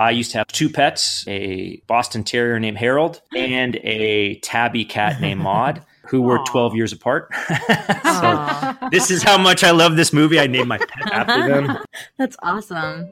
I used to have two pets a Boston Terrier named Harold and a tabby cat named Maude, who were 12 years apart. so, this is how much I love this movie. I named my pet after them. That's awesome.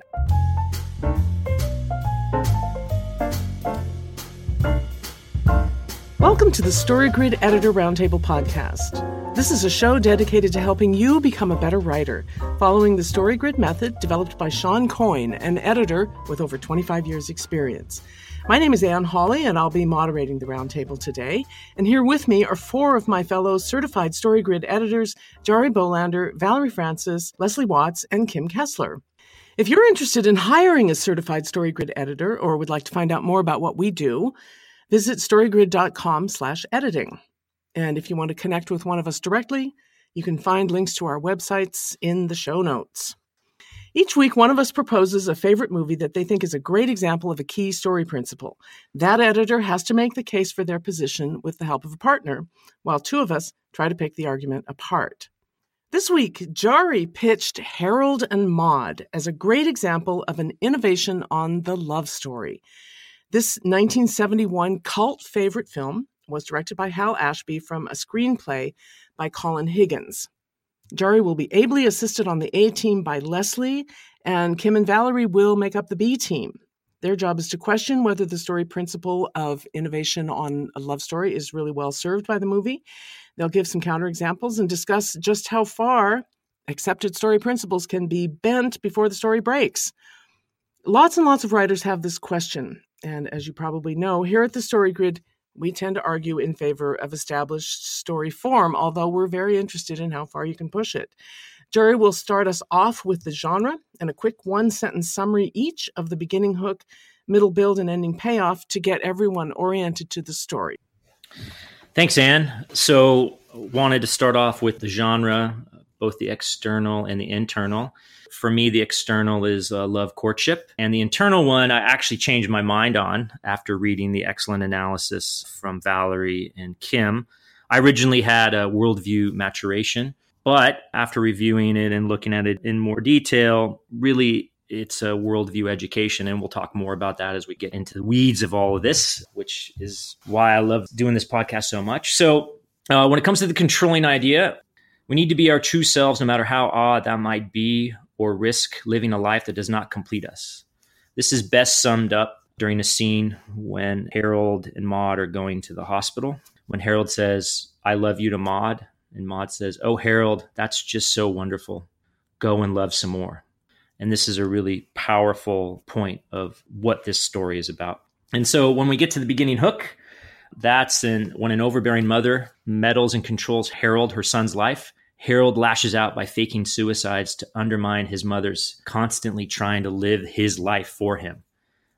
Welcome to the StoryGrid Editor Roundtable podcast. This is a show dedicated to helping you become a better writer, following the StoryGrid method developed by Shawn Coyne, an editor with over 25 years' experience. My name is Anne Hawley, and I'll be moderating the roundtable today. And here with me are four of my fellow certified StoryGrid editors Jarie Bolander, Valerie Francis, Leslie Watts, and Kim Kessler. If you're interested in hiring a certified StoryGrid editor or would like to find out more about what we do, visit storygrid.com slash editing. And if you want to connect with one of us directly, you can find links to our websites in the show notes. Each week, one of us proposes a favorite movie that they think is a great example of a key story principle. That editor has to make the case for their position with the help of a partner, while two of us try to pick the argument apart. This week, Jarie pitched Harold and Maude as a great example of an innovation on the love story. This 1971 cult favorite film was directed by Hal Ashby from a screenplay by Colin Higgins. Jarie will be ably assisted on the A team by Leslie, and Kim and Valerie will make up the B team. Their job is to question whether the story principle of innovation on a love story is really well served by the movie. They'll give some counterexamples and discuss just how far accepted story principles can be bent before the story breaks. Lots and lots of writers have this question, and as you probably know, here at the Story Grid, we tend to argue in favor of established story form, although we're very interested in how far you can push it. Jarie will start us off with the genre and a quick one sentence summary each of the beginning hook, middle build, and ending payoff to get everyone oriented to the story. Thanks, Anne. So, wanted to start off with the genre, both the external and the internal. For me, the external is uh, love courtship. And the internal one, I actually changed my mind on after reading the excellent analysis from Valerie and Kim. I originally had a worldview maturation, but after reviewing it and looking at it in more detail, really it's a worldview education. And we'll talk more about that as we get into the weeds of all of this, which is why I love doing this podcast so much. So, uh, when it comes to the controlling idea, we need to be our true selves, no matter how odd that might be or risk living a life that does not complete us. This is best summed up during a scene when Harold and Maude are going to the hospital. When Harold says, I love you to Maude, and Maude says, Oh, Harold, that's just so wonderful. Go and love some more. And this is a really powerful point of what this story is about. And so when we get to the beginning hook, that's in, when an overbearing mother meddles and controls Harold, her son's life. Harold lashes out by faking suicides to undermine his mother's constantly trying to live his life for him.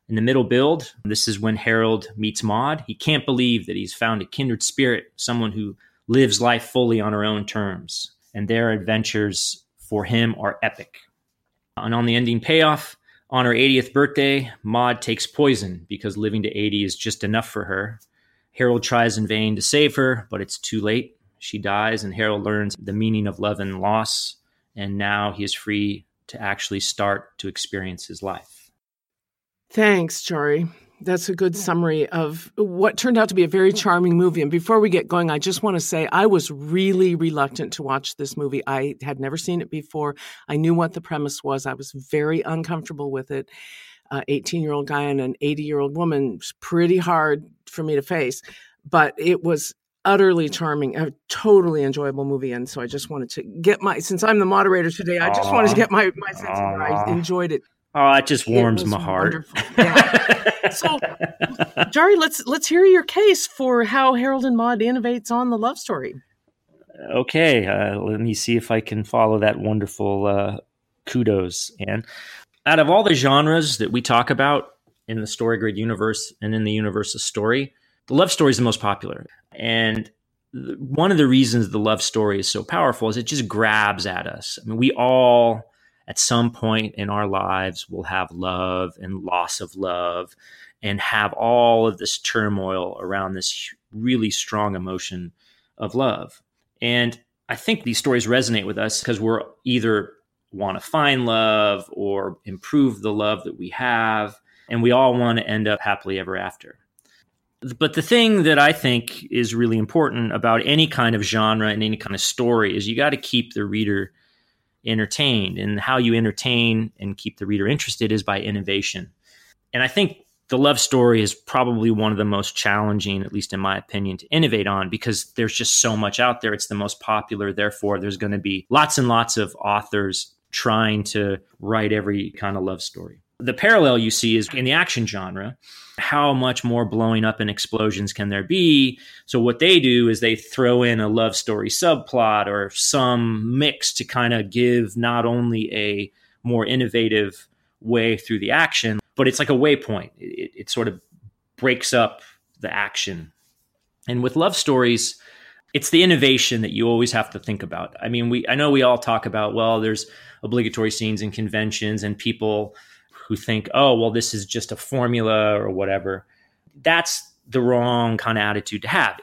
In the middle build, this is when Harold meets Maude. He can't believe that he's found a kindred spirit, someone who lives life fully on her own terms, and their adventures for him are epic. And on the ending payoff, on her 80th birthday, Maude takes poison because living to 80 is just enough for her. Harold tries in vain to save her, but it's too late. She dies, and Harold learns the meaning of love and loss, and now he is free to actually start to experience his life. Thanks, Jarie. That's a good summary of what turned out to be a very charming movie. And before we get going, I just want to say I was really reluctant to watch this movie. I had never seen it before. I knew what the premise was. I was very uncomfortable with it. 18 year old guy and an 80 year old woman was pretty hard for me to face, but it was utterly charming, a totally enjoyable movie. And so I just wanted to get my, since I'm the moderator today, I just Aww. wanted to get my, my sense of I enjoyed it. Oh, it just warms it my heart. Yeah. so, Jarie, let's let's hear your case for how Harold and Maude innovates on the love story. Okay, uh, let me see if I can follow that wonderful uh, kudos. And out of all the genres that we talk about in the story grid universe and in the universe of story, the love story is the most popular. And one of the reasons the love story is so powerful is it just grabs at us. I mean, we all, at some point in our lives, will have love and loss of love and have all of this turmoil around this really strong emotion of love. And I think these stories resonate with us because we're either want to find love or improve the love that we have and we all want to end up happily ever after. But the thing that I think is really important about any kind of genre and any kind of story is you got to keep the reader entertained. And how you entertain and keep the reader interested is by innovation. And I think the love story is probably one of the most challenging, at least in my opinion, to innovate on because there's just so much out there. It's the most popular. Therefore, there's going to be lots and lots of authors trying to write every kind of love story. The parallel you see is in the action genre. How much more blowing up and explosions can there be? So, what they do is they throw in a love story subplot or some mix to kind of give not only a more innovative way through the action, but it's like a waypoint. It, it sort of breaks up the action. And with love stories, it's the innovation that you always have to think about. I mean, we I know we all talk about well, there's obligatory scenes and conventions, and people who think, oh, well, this is just a formula or whatever. That's the wrong kind of attitude to have.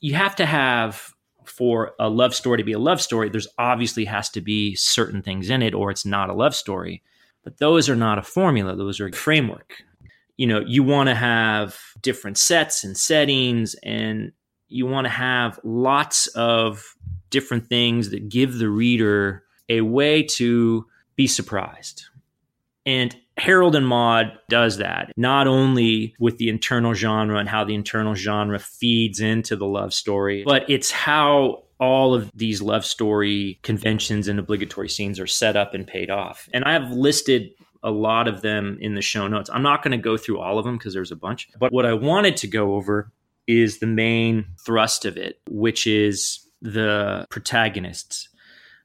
You have to have for a love story to be a love story. There's obviously has to be certain things in it, or it's not a love story. But those are not a formula, those are a framework. You know, you want to have different sets and settings, and you want to have lots of different things that give the reader a way to be surprised. And Harold and Maude does that, not only with the internal genre and how the internal genre feeds into the love story, but it's how all of these love story conventions and obligatory scenes are set up and paid off. And I have listed a lot of them in the show notes. I'm not going to go through all of them because there's a bunch. But what I wanted to go over is the main thrust of it, which is the protagonists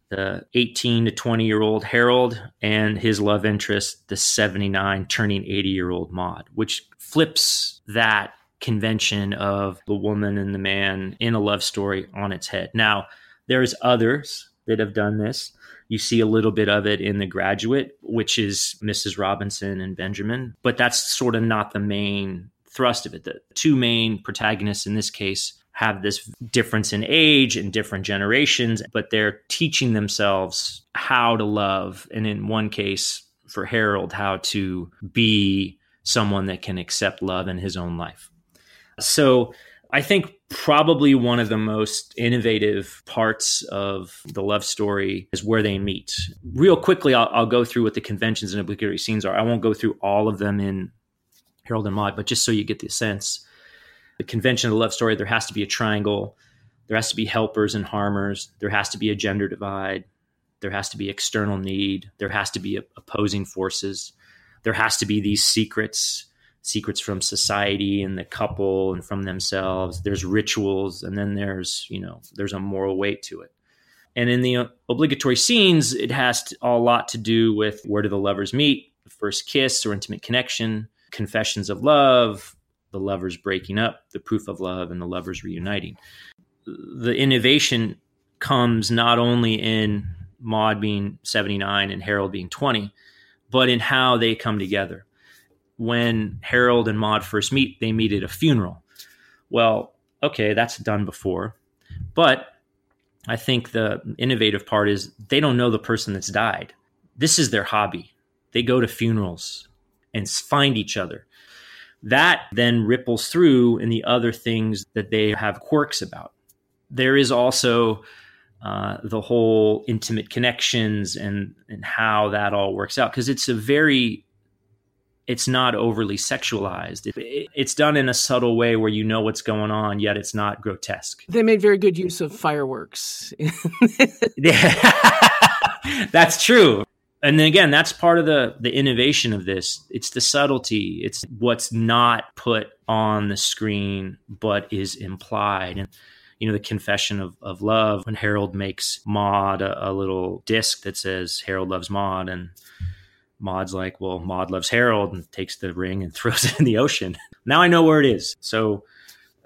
the 18 to 20 year old Harold and his love interest, the 79 turning 80 year old Maude, which flips that convention of the woman and the man in a love story on its head. Now, there's others that have done this. You see a little bit of it in The Graduate, which is Mrs. Robinson and Benjamin, but that's sort of not the main thrust of it. The two main protagonists in this case have this difference in age and different generations, but they're teaching themselves how to love. And in one case, for Harold, how to be someone that can accept love in his own life. So I think probably one of the most innovative parts of the love story is where they meet. Real quickly, I'll, I'll, go through what the conventions and obligatory scenes are. I won't go through all of them in Harold and Maude, but just so you get the sense the convention of the love story, there has to be a triangle, there has to be helpers and harmers, there has to be a gender divide, there has to be external need, there has to be opposing forces, there has to be these secrets, secrets from society and the couple and from themselves. There's rituals, and then there's you know there's a moral weight to it. And in the uh, obligatory scenes, it has to, a lot to do with where do the lovers meet, the first kiss or intimate connection, confessions of love, the lovers breaking up, the proof of love, and the lovers reuniting. The innovation comes not only in Maude being 79 and Harold being 20, but in how they come together. When Harold and Maude first meet, they meet at a funeral. Well, okay, that's done before. But I think the innovative part is they don't know the person that's died. This is their hobby. They go to funerals and find each other that then ripples through in the other things that they have quirks about. There is also uh, the whole intimate connections and and how that all works out because it's a very it's not overly sexualized. It, it, it's done in a subtle way where you know what's going on, yet it's not grotesque. They made very good use of fireworks. yeah, that's true and then again that's part of the the innovation of this. It's the subtlety. It's what's not put on the screen but is implied. And you know the confession of, of love when harold makes maude a, a little disc that says harold loves maude and maude's like well maude loves harold and takes the ring and throws it in the ocean. Now i know where it is. So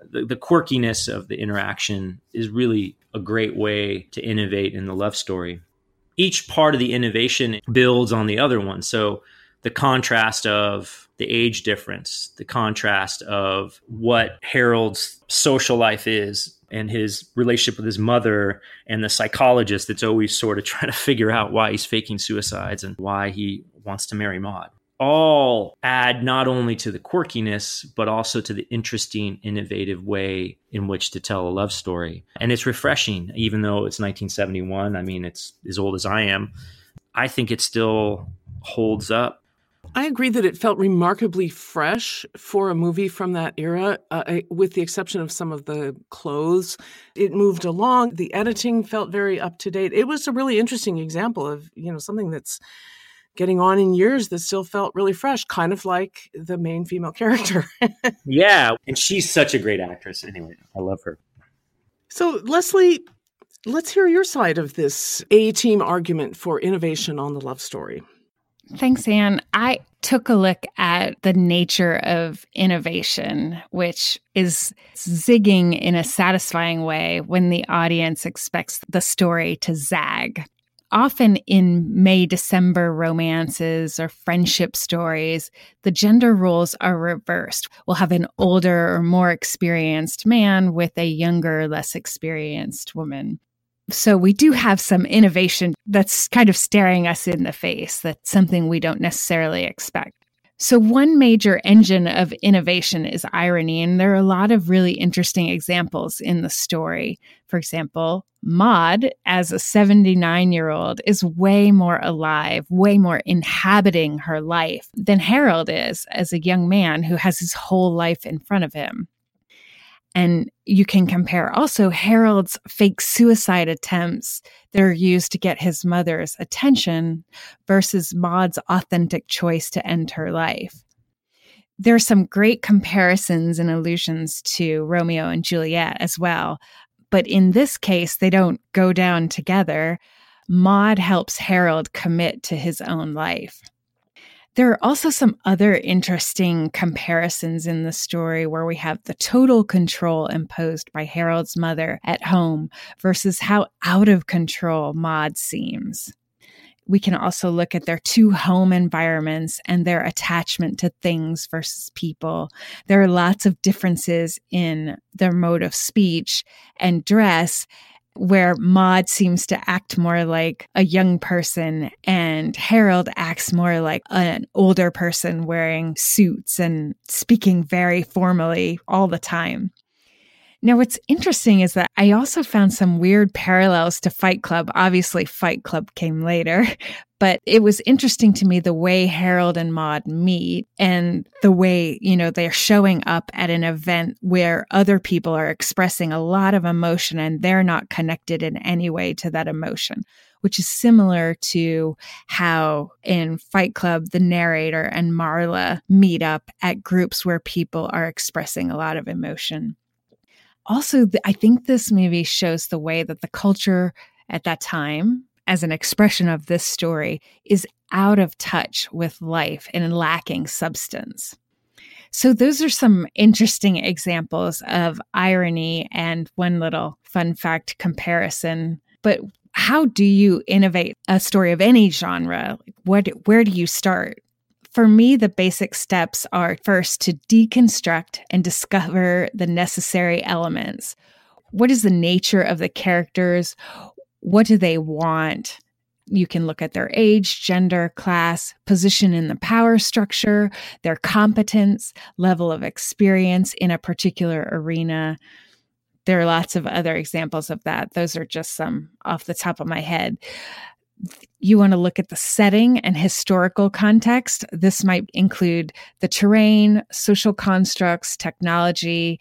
the, the quirkiness of the interaction is really a great way to innovate in the love story each part of the innovation builds on the other one. So the contrast of the age difference, the contrast of what Harold's social life is and his relationship with his mother and the psychologist that's always sort of trying to figure out why he's faking suicides and why he wants to marry Maude. All add not only to the quirkiness, but also to the interesting, innovative way in which to tell a love story. And it's refreshing, even though it's 1971. I mean, it's as old as I am. I think it still holds up. I agree that it felt remarkably fresh for a movie from that era, uh, with the exception of some of the clothes. It moved along. The editing felt very up to date. It was a really interesting example of, you know, something that's getting on in years that still felt really fresh, kind of like the main female character. yeah. And she's such a great actress. Anyway, I love her. So, Leslie, let's hear your side of this A team argument for innovation on the love story. Thanks, Anne. I took a look at the nature of innovation, which is zigging in a satisfying way when the audience expects the story to zag often in May December romances or friendship stories, the gender roles are reversed. We'll have an older or more experienced man with a younger, less experienced woman. So we do have some innovation that's kind of staring us in the face. That's something we don't necessarily expect. So, one major engine of innovation is irony, and there are a lot of really interesting examples in the story. For example, Maude, as a 79 year old, is way more alive, way more inhabiting her life than Harold is as a young man who has his whole life in front of him. And you can compare also Harold's fake suicide attempts that are used to get his mother's attention versus Maude's authentic choice to end her life. There are some great comparisons and allusions to Romeo and Juliet as well. But in this case, they don't go down together. Maude helps Harold commit to his own life. There are also some other interesting comparisons in the story where we have the total control imposed by Harold's mother at home versus how out of control Maude seems. We can also look at their two home environments and their attachment to things versus people. There are lots of differences in their mode of speech and dress where Maude seems to act more like a young person and Harold acts more like an older person wearing suits and speaking very formally all the time. Now, what's interesting is that I also found some weird parallels to Fight Club. Obviously, Fight Club came later, but it was interesting to me the way Harold and Maude meet and the way, you know, they're showing up at an event where other people are expressing a lot of emotion and they're not connected in any way to that emotion which is similar to how in Fight Club, the narrator and Marla meet up at groups where people are expressing a lot of emotion also, I think this movie shows the way that the culture at that time, as an expression of this story, is out of touch with life and lacking substance. So, those are some interesting examples of irony and one little fun fact comparison. But how do you innovate a story of any genre? What, where do you start? For me, the basic steps are first to deconstruct and discover the necessary elements. What is the nature of the characters? What do they want? You can look at their age, gender, class, position in the power structure, their competence, level of experience in a particular arena. There are lots of other examples of that. Those are just some off the top of my head you want to look at the setting and historical context. This might include the terrain, social constructs, technology,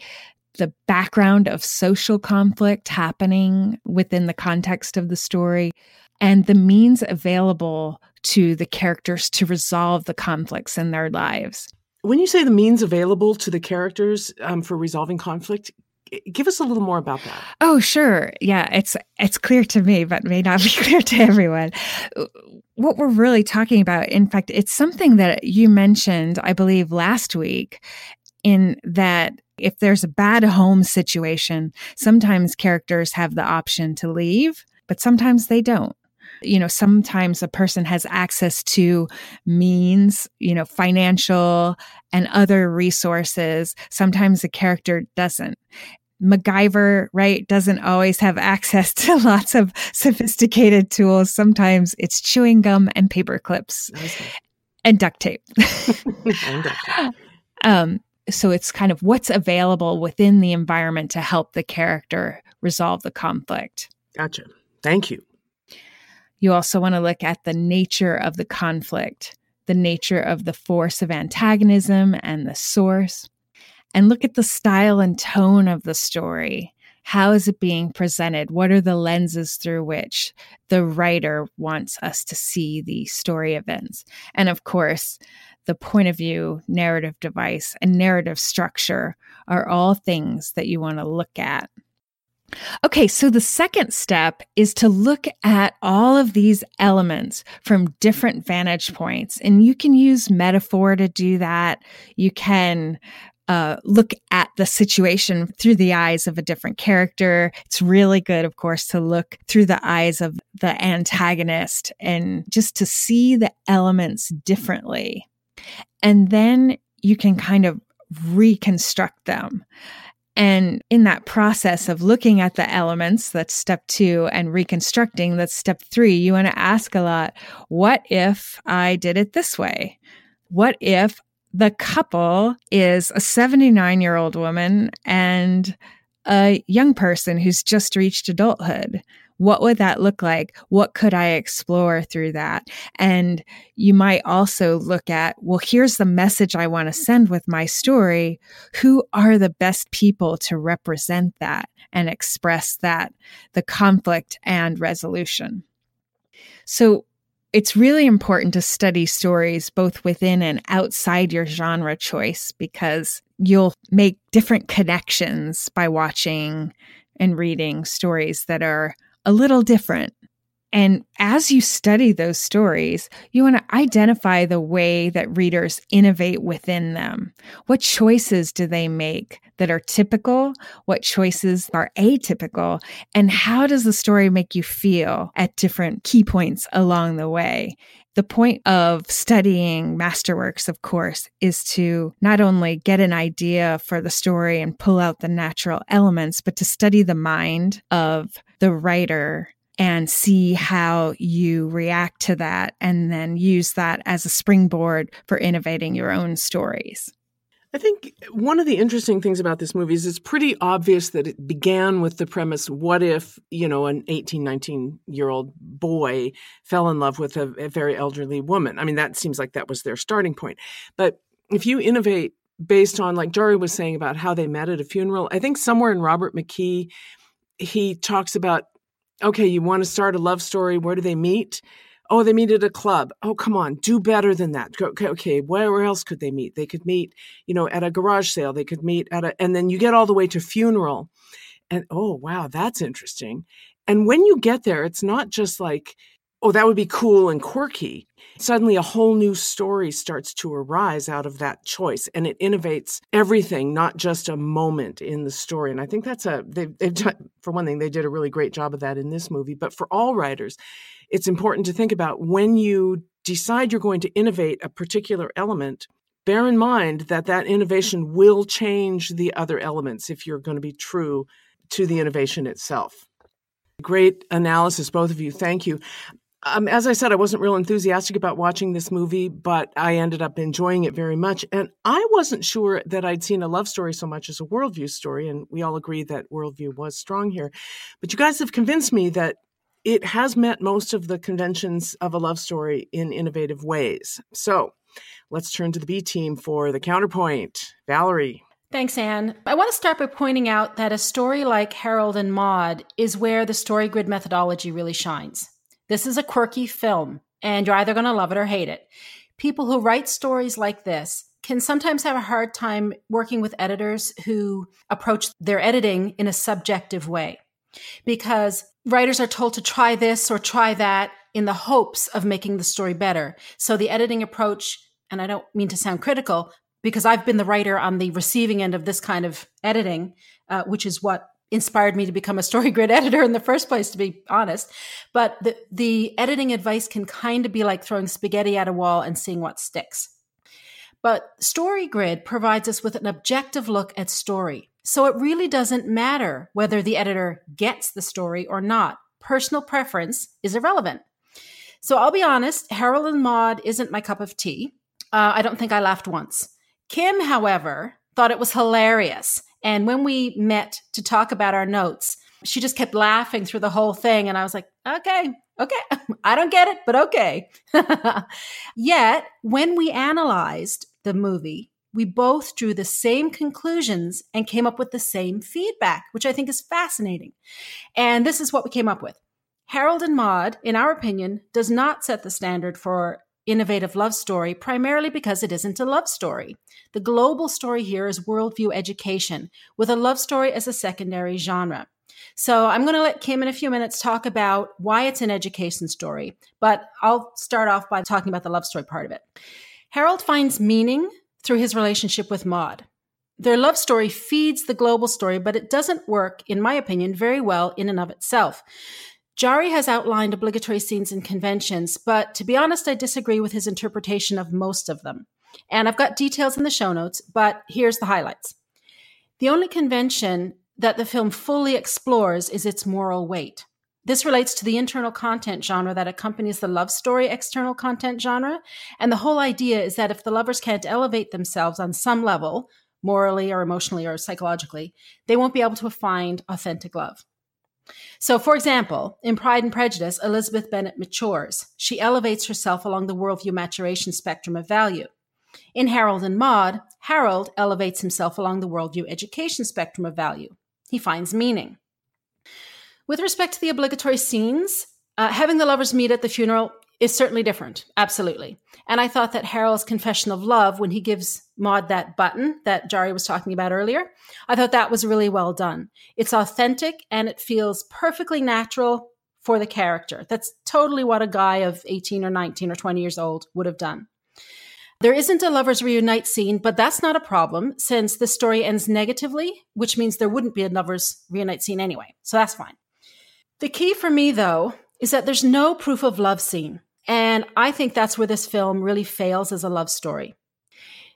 the background of social conflict happening within the context of the story, and the means available to the characters to resolve the conflicts in their lives. When you say the means available to the characters um, for resolving conflict, give us a little more about that. Oh, sure. Yeah, it's it's clear to me, but may not be clear to everyone. What we're really talking about, in fact, it's something that you mentioned, I believe, last week, in that if there's a bad home situation, sometimes characters have the option to leave, but sometimes they don't you know sometimes a person has access to means you know financial and other resources sometimes a character doesn't MacGyver, right, doesn't always have access to lots of sophisticated tools. Sometimes it's chewing gum and paper clips. and duct tape. and duct tape. Um, so it's kind of what's available within the environment to help the character resolve the conflict. Gotcha. Thank you. You also want to look at the nature of the conflict, the nature of the force of antagonism and the source, and look at the style and tone of the story. How is it being presented? What are the lenses through which the writer wants us to see the story events? And of course, the point of view, narrative device, and narrative structure are all things that you want to look at. Okay, so the second step is to look at all of these elements from different vantage points. And you can use metaphor to do that. You can uh, look at the situation through the eyes of a different character. It's really good, of course, to look through the eyes of the antagonist and just to see the elements differently. And then you can kind of reconstruct them. And in that process of looking at the elements, that's step two, and reconstructing, that's step three, you want to ask a lot what if I did it this way? What if the couple is a 79 year old woman and a young person who's just reached adulthood? What would that look like? What could I explore through that? And you might also look at, well, here's the message I want to send with my story. Who are the best people to represent that and express that, the conflict and resolution? So it's really important to study stories both within and outside your genre choice because you'll make different connections by watching and reading stories that are a little different. And as you study those stories, you want to identify the way that readers innovate within them. What choices do they make that are typical? What choices are atypical? And how does the story make you feel at different key points along the way? The point of studying masterworks, of course, is to not only get an idea for the story and pull out the natural elements, but to study the mind of the writer and see how you react to that and then use that as a springboard for innovating your own stories. I think one of the interesting things about this movie is it's pretty obvious that it began with the premise what if, you know, an 18, 19 year old boy fell in love with a, a very elderly woman? I mean, that seems like that was their starting point. But if you innovate based on, like Jarie was saying about how they met at a funeral, I think somewhere in Robert McKee, he talks about okay, you want to start a love story. Where do they meet? Oh, they meet at a club. Oh, come on, do better than that. Okay, okay, where else could they meet? They could meet, you know, at a garage sale. They could meet at a, and then you get all the way to funeral. And oh, wow, that's interesting. And when you get there, it's not just like, oh, that would be cool and quirky. Suddenly, a whole new story starts to arise out of that choice, and it innovates everything, not just a moment in the story. And I think that's a they've, they've done for one thing, they did a really great job of that in this movie. But for all writers, it's important to think about when you decide you're going to innovate a particular element. Bear in mind that that innovation will change the other elements if you're going to be true to the innovation itself. Great analysis, both of you. Thank you. Um, as I said, I wasn't real enthusiastic about watching this movie, but I ended up enjoying it very much. And I wasn't sure that I'd seen a love story so much as a worldview story. And we all agree that worldview was strong here. But you guys have convinced me that it has met most of the conventions of a love story in innovative ways. So let's turn to the B team for the counterpoint. Valerie. Thanks, Anne. I want to start by pointing out that a story like Harold and Maude is where the story grid methodology really shines. This is a quirky film, and you're either going to love it or hate it. People who write stories like this can sometimes have a hard time working with editors who approach their editing in a subjective way because writers are told to try this or try that in the hopes of making the story better. So the editing approach, and I don't mean to sound critical, because I've been the writer on the receiving end of this kind of editing, uh, which is what inspired me to become a story grid editor in the first place to be honest but the the editing advice can kind of be like throwing spaghetti at a wall and seeing what sticks but story grid provides us with an objective look at story so it really doesn't matter whether the editor gets the story or not personal preference is irrelevant So I'll be honest, Harold and Maude isn't my cup of tea. Uh, I don't think I laughed once. Kim, however, thought it was hilarious. And when we met to talk about our notes, she just kept laughing through the whole thing. And I was like, okay, okay, I don't get it, but okay. Yet, when we analyzed the movie, we both drew the same conclusions and came up with the same feedback, which I think is fascinating. And this is what we came up with. Harold and Maude, in our opinion, does not set the standard for innovative love story, primarily because it isn't a love story. The global story here is worldview education, with a love story as a secondary genre. So I'm going to let Kim in a few minutes talk about why it's an education story, but I'll start off by talking about the love story part of it. Harold finds meaning through his relationship with Maude. Their love story feeds the global story, but it doesn't work, in my opinion, very well in and of itself. Jarie has outlined obligatory scenes and conventions, but to be honest, I disagree with his interpretation of most of them. And I've got details in the show notes, but here's the highlights. The only convention that the film fully explores is its moral weight. This relates to the internal content genre that accompanies the love story external content genre. And the whole idea is that if the lovers can't elevate themselves on some level, morally or emotionally or psychologically, they won't be able to find authentic love. So, for example, in Pride and Prejudice, Elizabeth Bennet matures. She elevates herself along the worldview maturation spectrum of value. In Harold and Maude, Harold elevates himself along the worldview education spectrum of value. He finds meaning. With respect to the obligatory scenes, uh, having the lovers meet at the funeral is certainly different. Absolutely. And I thought that Harold's confession of love, when he gives Maude that button that Jarie was talking about earlier, I thought that was really well done. It's authentic and it feels perfectly natural for the character. That's totally what a guy of 18 or 19 or 20 years old would have done. There isn't a lovers reunite scene, but that's not a problem since the story ends negatively, which means there wouldn't be a lovers reunite scene anyway. So that's fine. The key for me, though, is that there's no proof of love scene. And I think that's where this film really fails as a love story.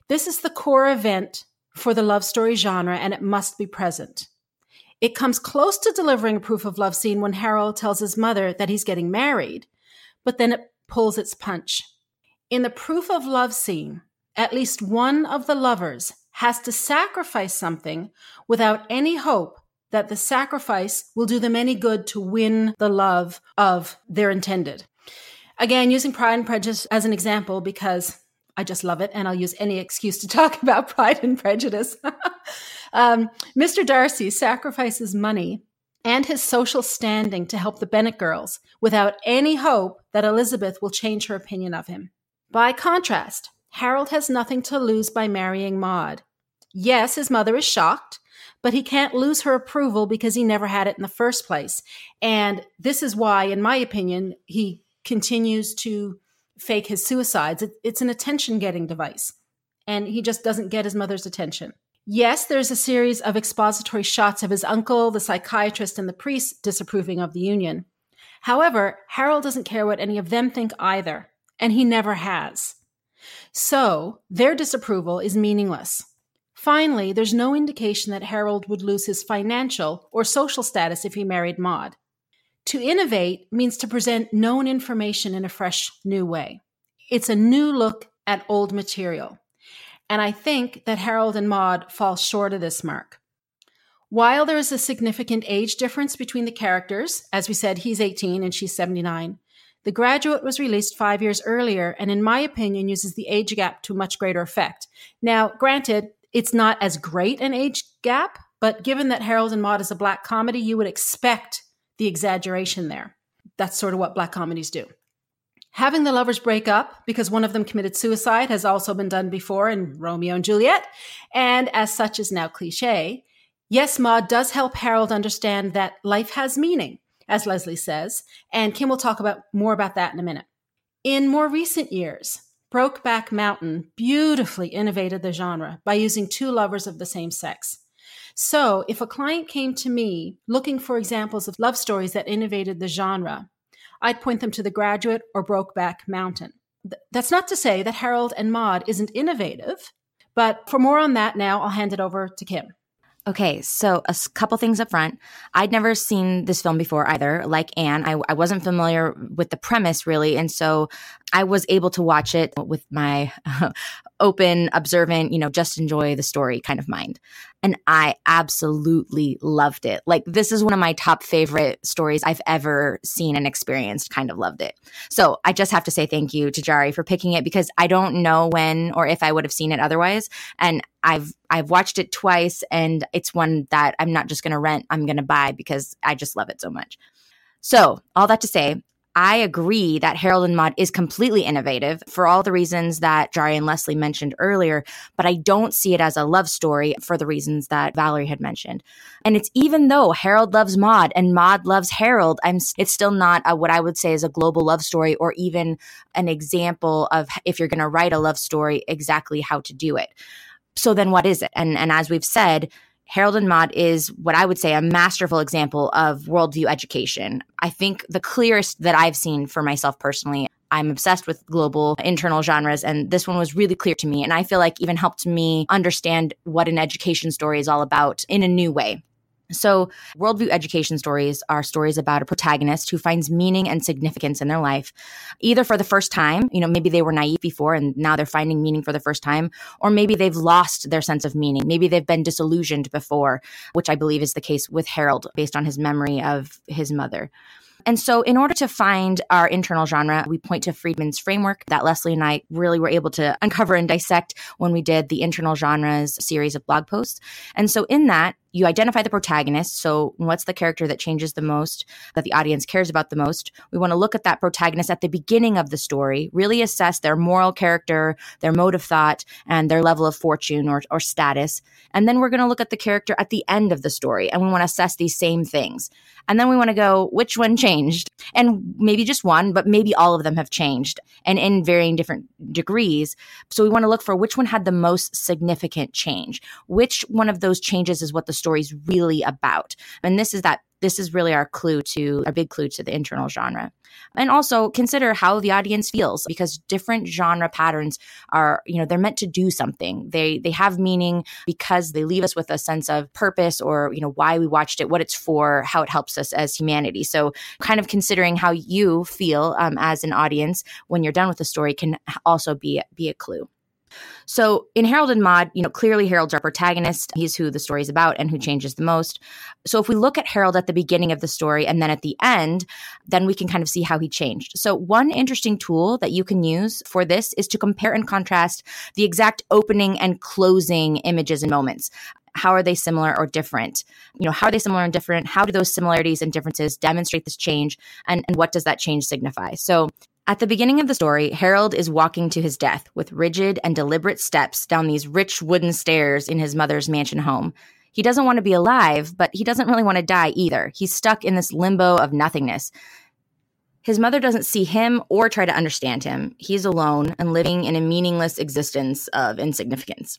This is the core event for the love story genre, and it must be present. It comes close to delivering a proof of love scene when Harold tells his mother that he's getting married, but then it pulls its punch. In the proof of love scene, at least one of the lovers has to sacrifice something without any hope that the sacrifice will do them any good to win the love of their intended. Again, using Pride and Prejudice as an example because I just love it and I'll use any excuse to talk about Pride and Prejudice. um, Mr. Darcy sacrifices money and his social standing to help the Bennet girls without any hope that Elizabeth will change her opinion of him. By contrast, Harold has nothing to lose by marrying Maude. Yes, his mother is shocked, but he can't lose her approval because he never had it in the first place. And this is why, in my opinion, he continues to fake his suicides. It, it's an attention getting device. And he just doesn't get his mother's attention. Yes, there's a series of expository shots of his uncle, the psychiatrist, and the priest disapproving of the union. However, Harold doesn't care what any of them think either, and he never has. So, their disapproval is meaningless. Finally, there's no indication that Harold would lose his financial or social status if he married Maude. To innovate means to present known information in a fresh, new way. It's a new look at old material. And I think that Harold and Maude fall short of this mark. While there is a significant age difference between the characters, as we said, he's 18 and she's 79, The Graduate was released five years earlier and, in my opinion, uses the age gap to much greater effect. Now, granted, it's not as great an age gap, but given that Harold and Maude is a black comedy, you would expect the exaggeration there. That's sort of what black comedies do. Having the lovers break up because one of them committed suicide has also been done before in Romeo and Juliet, and as such is now cliche. Yes, Maude does help Harold understand that life has meaning, as Leslie says, and Kim will talk about more about that in a minute. In more recent years, Brokeback Mountain beautifully innovated the genre by using two lovers of the same sex. So, if a client came to me looking for examples of love stories that innovated the genre, I'd point them to The Graduate or Brokeback Mountain. That's not to say that Harold and Maude isn't innovative, but for more on that now, I'll hand it over to Kim. Okay, so a couple things up front. I'd never seen this film before either. Like Anne, I, I wasn't familiar with the premise really. And so I was able to watch it with my open, observant, you know, just enjoy the story kind of mind. And I absolutely loved it. Like, this is one of my top favorite stories I've ever seen and experienced. Kind of loved it. So I just have to say thank you to Jarie for picking it because I don't know when or if I would have seen it otherwise. And I've I've watched it twice and it's one that I'm not just going to rent, I'm going to buy because I just love it so much. So, all that to say, I agree that Harold and Maude is completely innovative for all the reasons that Jarie and Leslie mentioned earlier, but I don't see it as a love story for the reasons that Valerie had mentioned. And it's even though Harold loves Maude and Maude loves Harold, I'm it's still not a, what I would say is a global love story or even an example of if you're going to write a love story exactly how to do it. So then what is it? And and as we've said, Harold and Maude is what I would say a masterful example of worldview education. I think the clearest that I've seen for myself personally. I'm obsessed with global internal genres, and this one was really clear to me. And I feel like even helped me understand what an education story is all about in a new way. So, worldview education stories are stories about a protagonist who finds meaning and significance in their life, either for the first time, you know, maybe they were naive before and now they're finding meaning for the first time, or maybe they've lost their sense of meaning. Maybe they've been disillusioned before, which I believe is the case with Harold based on his memory of his mother. And so, in order to find our internal genre, we point to Friedman's framework that Leslie and I really were able to uncover and dissect when we did the internal genres series of blog posts. And so, in that, you identify the protagonist. So, what's the character that changes the most, that the audience cares about the most? We want to look at that protagonist at the beginning of the story, really assess their moral character, their mode of thought, and their level of fortune or, or status. And then we're going to look at the character at the end of the story, and we want to assess these same things. And then we want to go, which one changed? And maybe just one, but maybe all of them have changed and in varying different degrees. So we want to look for which one had the most significant change. Which one of those changes is what the story is really about. And this is that this is really our clue to our big clue to the internal genre. And also consider how the audience feels because different genre patterns are, you know, they're meant to do something. They they have meaning because they leave us with a sense of purpose or, you know, why we watched it, what it's for, how it helps us as humanity. So kind of considering how you feel um, as an audience when you're done with the story can also be be a clue. So in Harold and Maude, you know, clearly Harold's our protagonist. He's who the story is about and who changes the most. So if we look at Harold at the beginning of the story and then at the end, then we can kind of see how he changed. So one interesting tool that you can use for this is to compare and contrast the exact opening and closing images and moments how are they similar or different you know how are they similar and different how do those similarities and differences demonstrate this change and, and what does that change signify so at the beginning of the story, Harold is walking to his death with rigid and deliberate steps down these rich wooden stairs in his mother's mansion home. He doesn't want to be alive, but he doesn't really want to die either. He's stuck in this limbo of nothingness. His mother doesn't see him or try to understand him. He's alone and living in a meaningless existence of insignificance.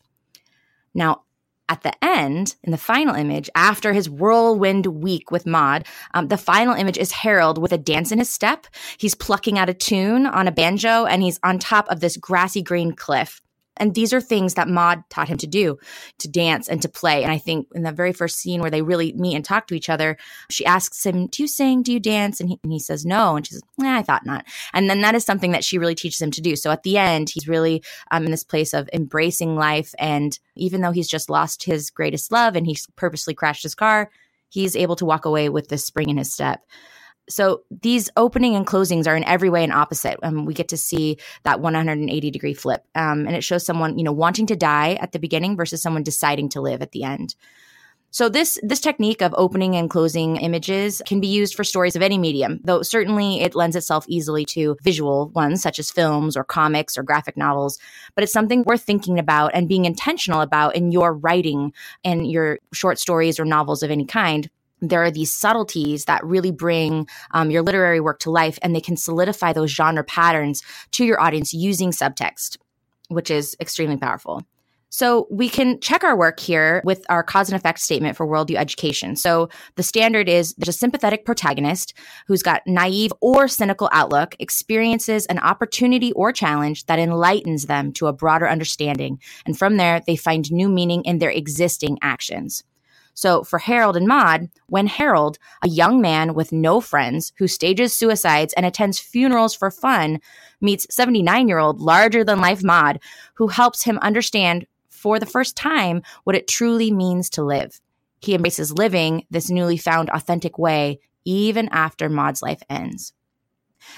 Now, at the end, in the final image, after his whirlwind week with Maude, um, the final image is Harold with a dance in his step. He's plucking out a tune on a banjo and he's on top of this grassy green cliff. And these are things that Maude taught him to do, to dance and to play. And I think in the very first scene where they really meet and talk to each other, she asks him, Do you sing? Do you dance? And he, and he says, No. And she says, I thought not. And then that is something that she really teaches him to do. So at the end, he's really um, in this place of embracing life. And even though he's just lost his greatest love and he's purposely crashed his car, he's able to walk away with this spring in his step so these opening and closings are in every way an opposite. Um, we get to see that 180 degree flip, um, and it shows someone you know wanting to die at the beginning versus someone deciding to live at the end. So this this technique of opening and closing images can be used for stories of any medium, though certainly it lends itself easily to visual ones such as films or comics or graphic novels. But it's something worth thinking about and being intentional about in your writing and your short stories or novels of any kind there are these subtleties that really bring um, your literary work to life and they can solidify those genre patterns to your audience using subtext which is extremely powerful so we can check our work here with our cause and effect statement for worldview education. So the standard is there's a sympathetic protagonist who's got naive or cynical outlook, experiences an opportunity or challenge that enlightens them to a broader understanding. And from there, they find new meaning in their existing actions. So for Harold and Maude, when Harold, a young man with no friends who stages suicides and attends funerals for fun, meets 79 year old larger than life Maude, who helps him understand for the first time what it truly means to live. He embraces living this newly found authentic way even after Maude's life ends.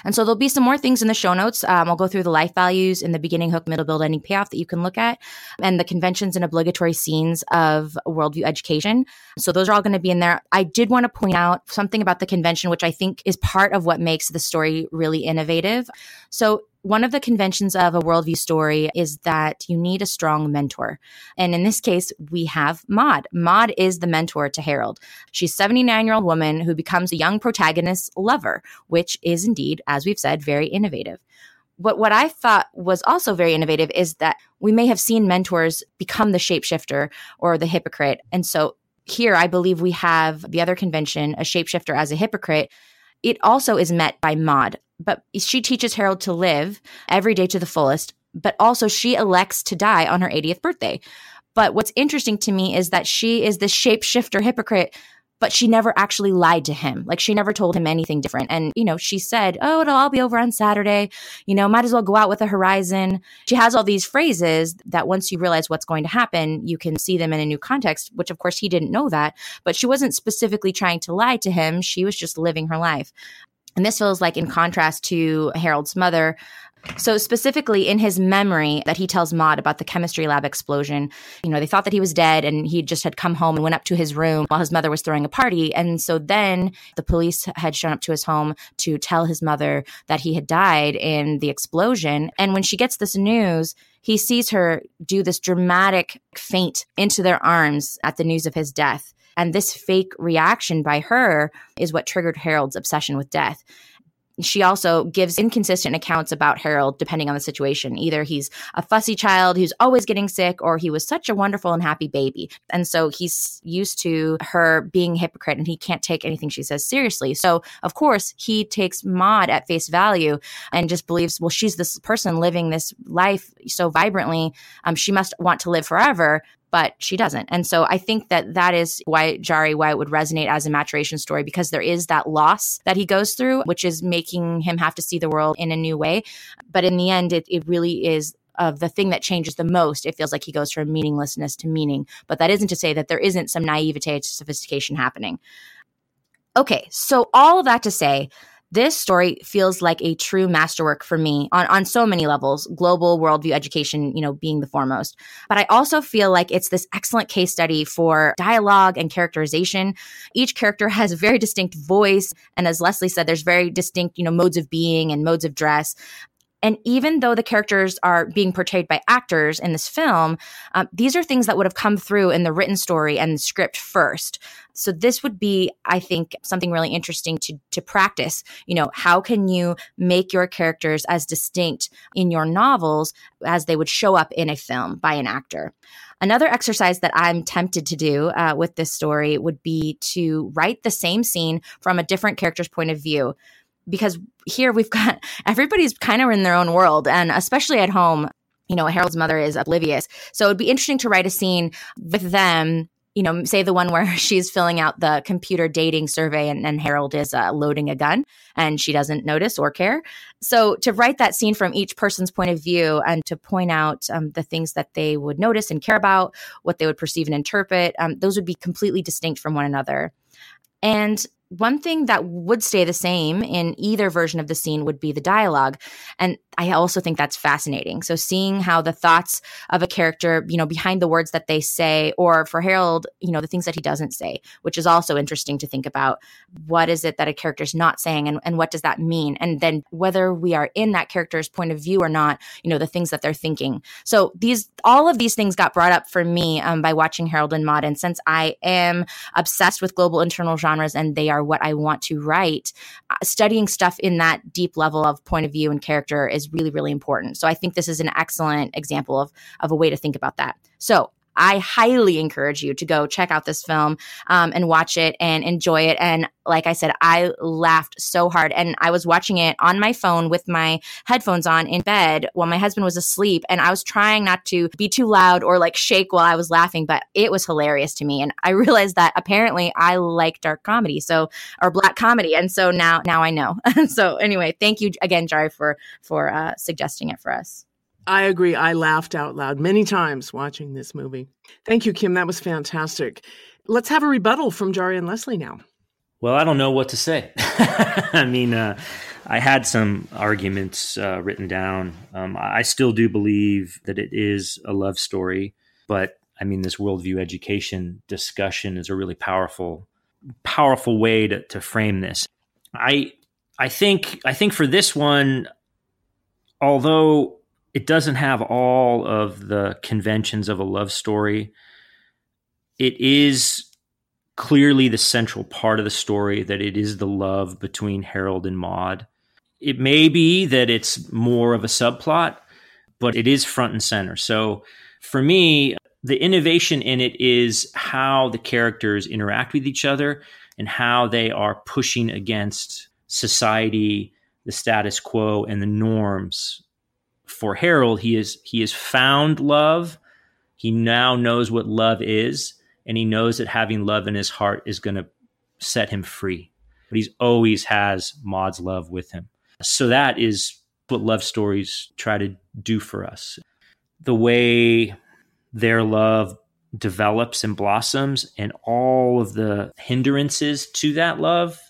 And so there'll be some more things in the show notes. Um, I'll go through the life values in the beginning, hook, middle, build, ending, payoff that you can look at, and the conventions and obligatory scenes of worldview education. So those are all going to be in there. I did want to point out something about the convention, which I think is part of what makes the story really innovative. So one of the conventions of a worldview story is that you need a strong mentor. And in this case, we have Maude. Maude is the mentor to Harold. She's a 79 year old woman who becomes a young protagonist's lover, which is indeed, as we've said, very innovative. But what I thought was also very innovative is that we may have seen mentors become the shapeshifter or the hypocrite. And so here, I believe we have the other convention, a shapeshifter as a hypocrite. It also is met by Maude, but she teaches Harold to live every day to the fullest, but also she elects to die on her 80th birthday. But what's interesting to me is that she is this shapeshifter hypocrite, but she never actually lied to him. Like she never told him anything different. And, you know, she said, Oh, it'll all be over on Saturday. You know, might as well go out with the horizon. She has all these phrases that once you realize what's going to happen, you can see them in a new context, which of course he didn't know that. But she wasn't specifically trying to lie to him. She was just living her life. And this feels like in contrast to Harold's mother. So, specifically in his memory that he tells Maude about the chemistry lab explosion, you know, they thought that he was dead and he just had come home and went up to his room while his mother was throwing a party. And so then the police had shown up to his home to tell his mother that he had died in the explosion. And when she gets this news, he sees her do this dramatic faint into their arms at the news of his death. And this fake reaction by her is what triggered Harold's obsession with death she also gives inconsistent accounts about Harold depending on the situation. Either he's a fussy child who's always getting sick, or he was such a wonderful and happy baby. And so he's used to her being a hypocrite and he can't take anything she says seriously. So, of course, he takes Maude at face value and just believes, well, she's this person living this life so vibrantly. Um, she must want to live forever but she doesn't. And so I think that that is why Jarie, why it would resonate as a maturation story, because there is that loss that he goes through, which is making him have to see the world in a new way. But in the end, it, it really is of the thing that changes the most. It feels like he goes from meaninglessness to meaning. But that isn't to say that there isn't some naivete to sophistication happening. Okay, so all of that to say, this story feels like a true masterwork for me on, on so many levels, global worldview education, you know, being the foremost. But I also feel like it's this excellent case study for dialogue and characterization. Each character has a very distinct voice. And as Leslie said, there's very distinct, you know, modes of being and modes of dress. And even though the characters are being portrayed by actors in this film, um, these are things that would have come through in the written story and script first. So this would be, I think, something really interesting to to practice. You know, how can you make your characters as distinct in your novels as they would show up in a film by an actor? Another exercise that I'm tempted to do uh, with this story would be to write the same scene from a different character's point of view because here we've got everybody's kind of in their own world and especially at home you know harold's mother is oblivious. So it'd be interesting to write a scene with them you know say the one where she's filling out the computer dating survey and, and harold is uh, loading a gun and she doesn't notice or care. So to write that scene from each person's point of view and to point out um, the things that they would notice and care about what they would perceive and interpret um, those would be completely distinct from one another. And one thing that would stay the same in either version of the scene would be the dialogue. And I also think that's fascinating. So seeing how the thoughts of a character, you know, behind the words that they say, or for Harold, you know, the things that he doesn't say, which is also interesting to think about. What is it that a character's not saying and, and what does that mean? And then whether we are in that character's point of view or not, you know, the things that they're thinking. So these, all of these things got brought up for me um, by watching Harold and Maude. And since I am obsessed with global internal genres and they are what I want to write, uh, studying stuff in that deep level of point of view and character is really, really important. So I think this is an excellent example of, of a way to think about that. So I highly encourage you to go check out this film um, and watch it and enjoy it. And like I said, I laughed so hard. And I was watching it on my phone with my headphones on in bed while my husband was asleep. And I was trying not to be too loud or like shake while I was laughing, but it was hilarious to me. And I realized that apparently I like dark comedy. So, or black comedy. And so now, now I know. so anyway, thank you again, Jarie, for, for uh, suggesting it for us. I agree. I laughed out loud many times watching this movie. Thank you, Kim. That was fantastic. Let's have a rebuttal from Jarie and Leslie now. Well, I don't know what to say. I mean, uh, I had some arguments uh, written down. Um, I still do believe that it is a love story, but I mean, this worldview education discussion is a really powerful, powerful way to, to frame this. I, I think, I think for this one, although it doesn't have all of the conventions of a love story, it is clearly the central part of the story that it is the love between Harold and Maude. It may be that it's more of a subplot, but it is front and center. So for me, the innovation in it is how the characters interact with each other and how they are pushing against society, the status quo, and the norms. For Harold, he is he has found love. He now knows what love is and he knows that having love in his heart is going to set him free. But he's always has Maude's love with him. So that is what love stories try to do for us. The way their love develops and blossoms and all of the hindrances to that love,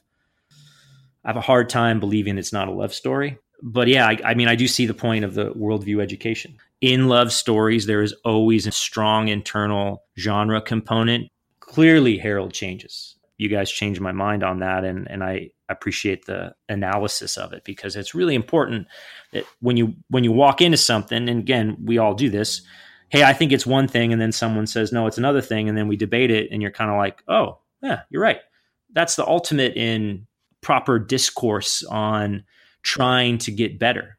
I have a hard time believing it's not a love story. But yeah, I, I mean, I do see the point of the worldview education in love stories, there is always a strong internal genre component. Clearly, Harold changes. You guys changed my mind on that, and and I appreciate the analysis of it because it's really important that when you when you walk into something, and again, we all do this. Hey, I think it's one thing, and then someone says no, it's another thing, and then we debate it, and you're kind of like, oh, yeah, you're right. That's the ultimate in proper discourse on trying to get better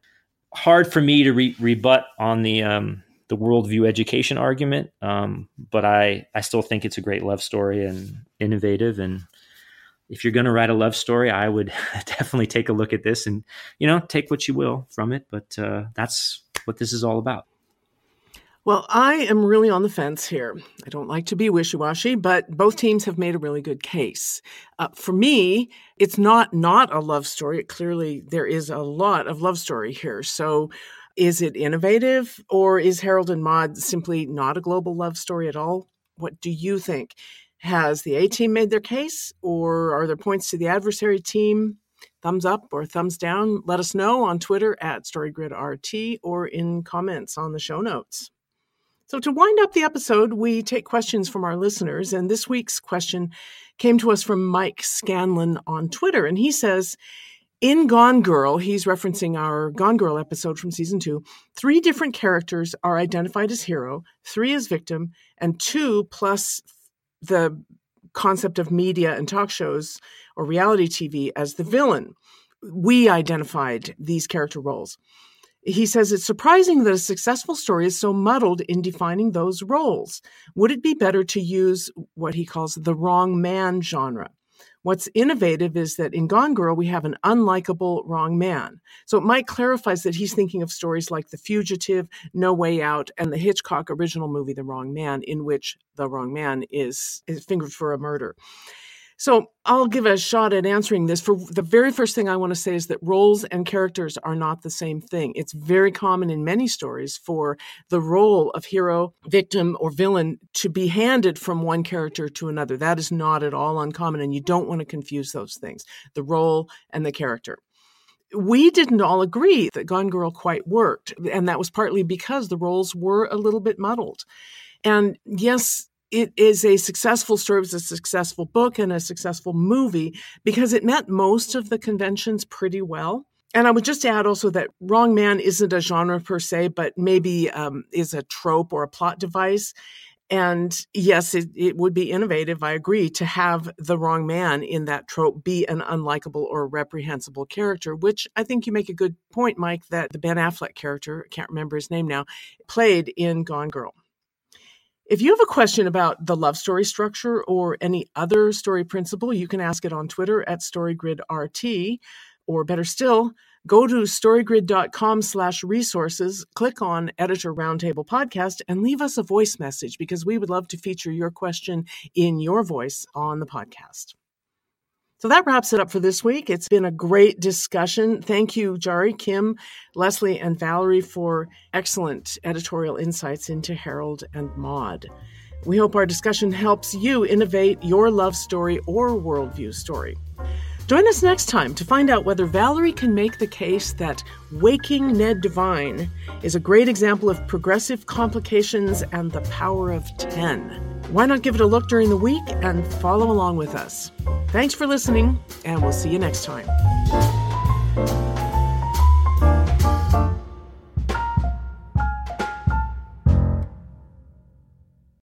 hard for me to re- rebut on the um, the worldview education argument, um, but I I still think it's a great love story and innovative. And if you're going to write a love story, I would definitely take a look at this and you know take what you will from it. But uh, that's what this is all about. Well, I am really on the fence here. I don't like to be wishy washy, but both teams have made a really good case. Uh, for me, it's not not a love story. Clearly, there is a lot of love story here. So, is it innovative, or is Harold and Maude simply not a global love story at all? What do you think? Has the A team made their case, or are there points to the adversary team? Thumbs up or thumbs down? Let us know on Twitter at StoryGridRT or in comments on the show notes. So, to wind up the episode, we take questions from our listeners. And this week's question came to us from Mike Scanlon on Twitter. And he says, in Gone Girl, he's referencing our Gone Girl episode from season two, three different characters are identified as hero, three as victim, and two plus the concept of media and talk shows or reality TV as the villain. We identified these character roles. He says it's surprising that a successful story is so muddled in defining those roles. Would it be better to use what he calls the wrong man genre? What's innovative is that in Gone Girl, we have an unlikable wrong man. So Mike clarifies that he's thinking of stories like The Fugitive, No Way Out, and the Hitchcock original movie, The Wrong Man, in which the wrong man is, is fingered for a murder. So I'll give a shot at answering this. For the very first thing I want to say is that roles and characters are not the same thing. It's very common in many stories for the role of hero, victim, or villain to be handed from one character to another. That is not at all uncommon, and you don't want to confuse those things the role and the character we didn't all agree that Gone Girl quite worked. And that was partly because the roles were a little bit muddled. And yes, it is a successful story, it was a successful book and a successful movie because it met most of the conventions pretty well. And I would just add also that Wrong Man isn't a genre per se, but maybe um, is a trope or a plot device. And yes, it, it would be innovative, I agree, to have the wrong man in that trope be an unlikable or reprehensible character, which I think you make a good point, Mike, that the Ben Affleck character, I can't remember his name now, played in Gone Girl If you have a question about the love story structure or any other story principle, you can ask it on Twitter at StoryGridRT, or better still, go to storygrid.com slash resources, click on Editor Roundtable Podcast, and leave us a voice message because we would love to feature your question in your voice on the podcast. So that wraps it up for this week. It's been a great discussion. Thank you, Jarie, Kim, Leslie, and Valerie for excellent editorial insights into Harold and Maude. We hope our discussion helps you innovate your love story or worldview story. Join us next time to find out whether Valerie can make the case that Waking Ned Devine is a great example of progressive complications and the power of 10. Why not give it a look during the week and follow along with us? Thanks for listening, and we'll see you next time.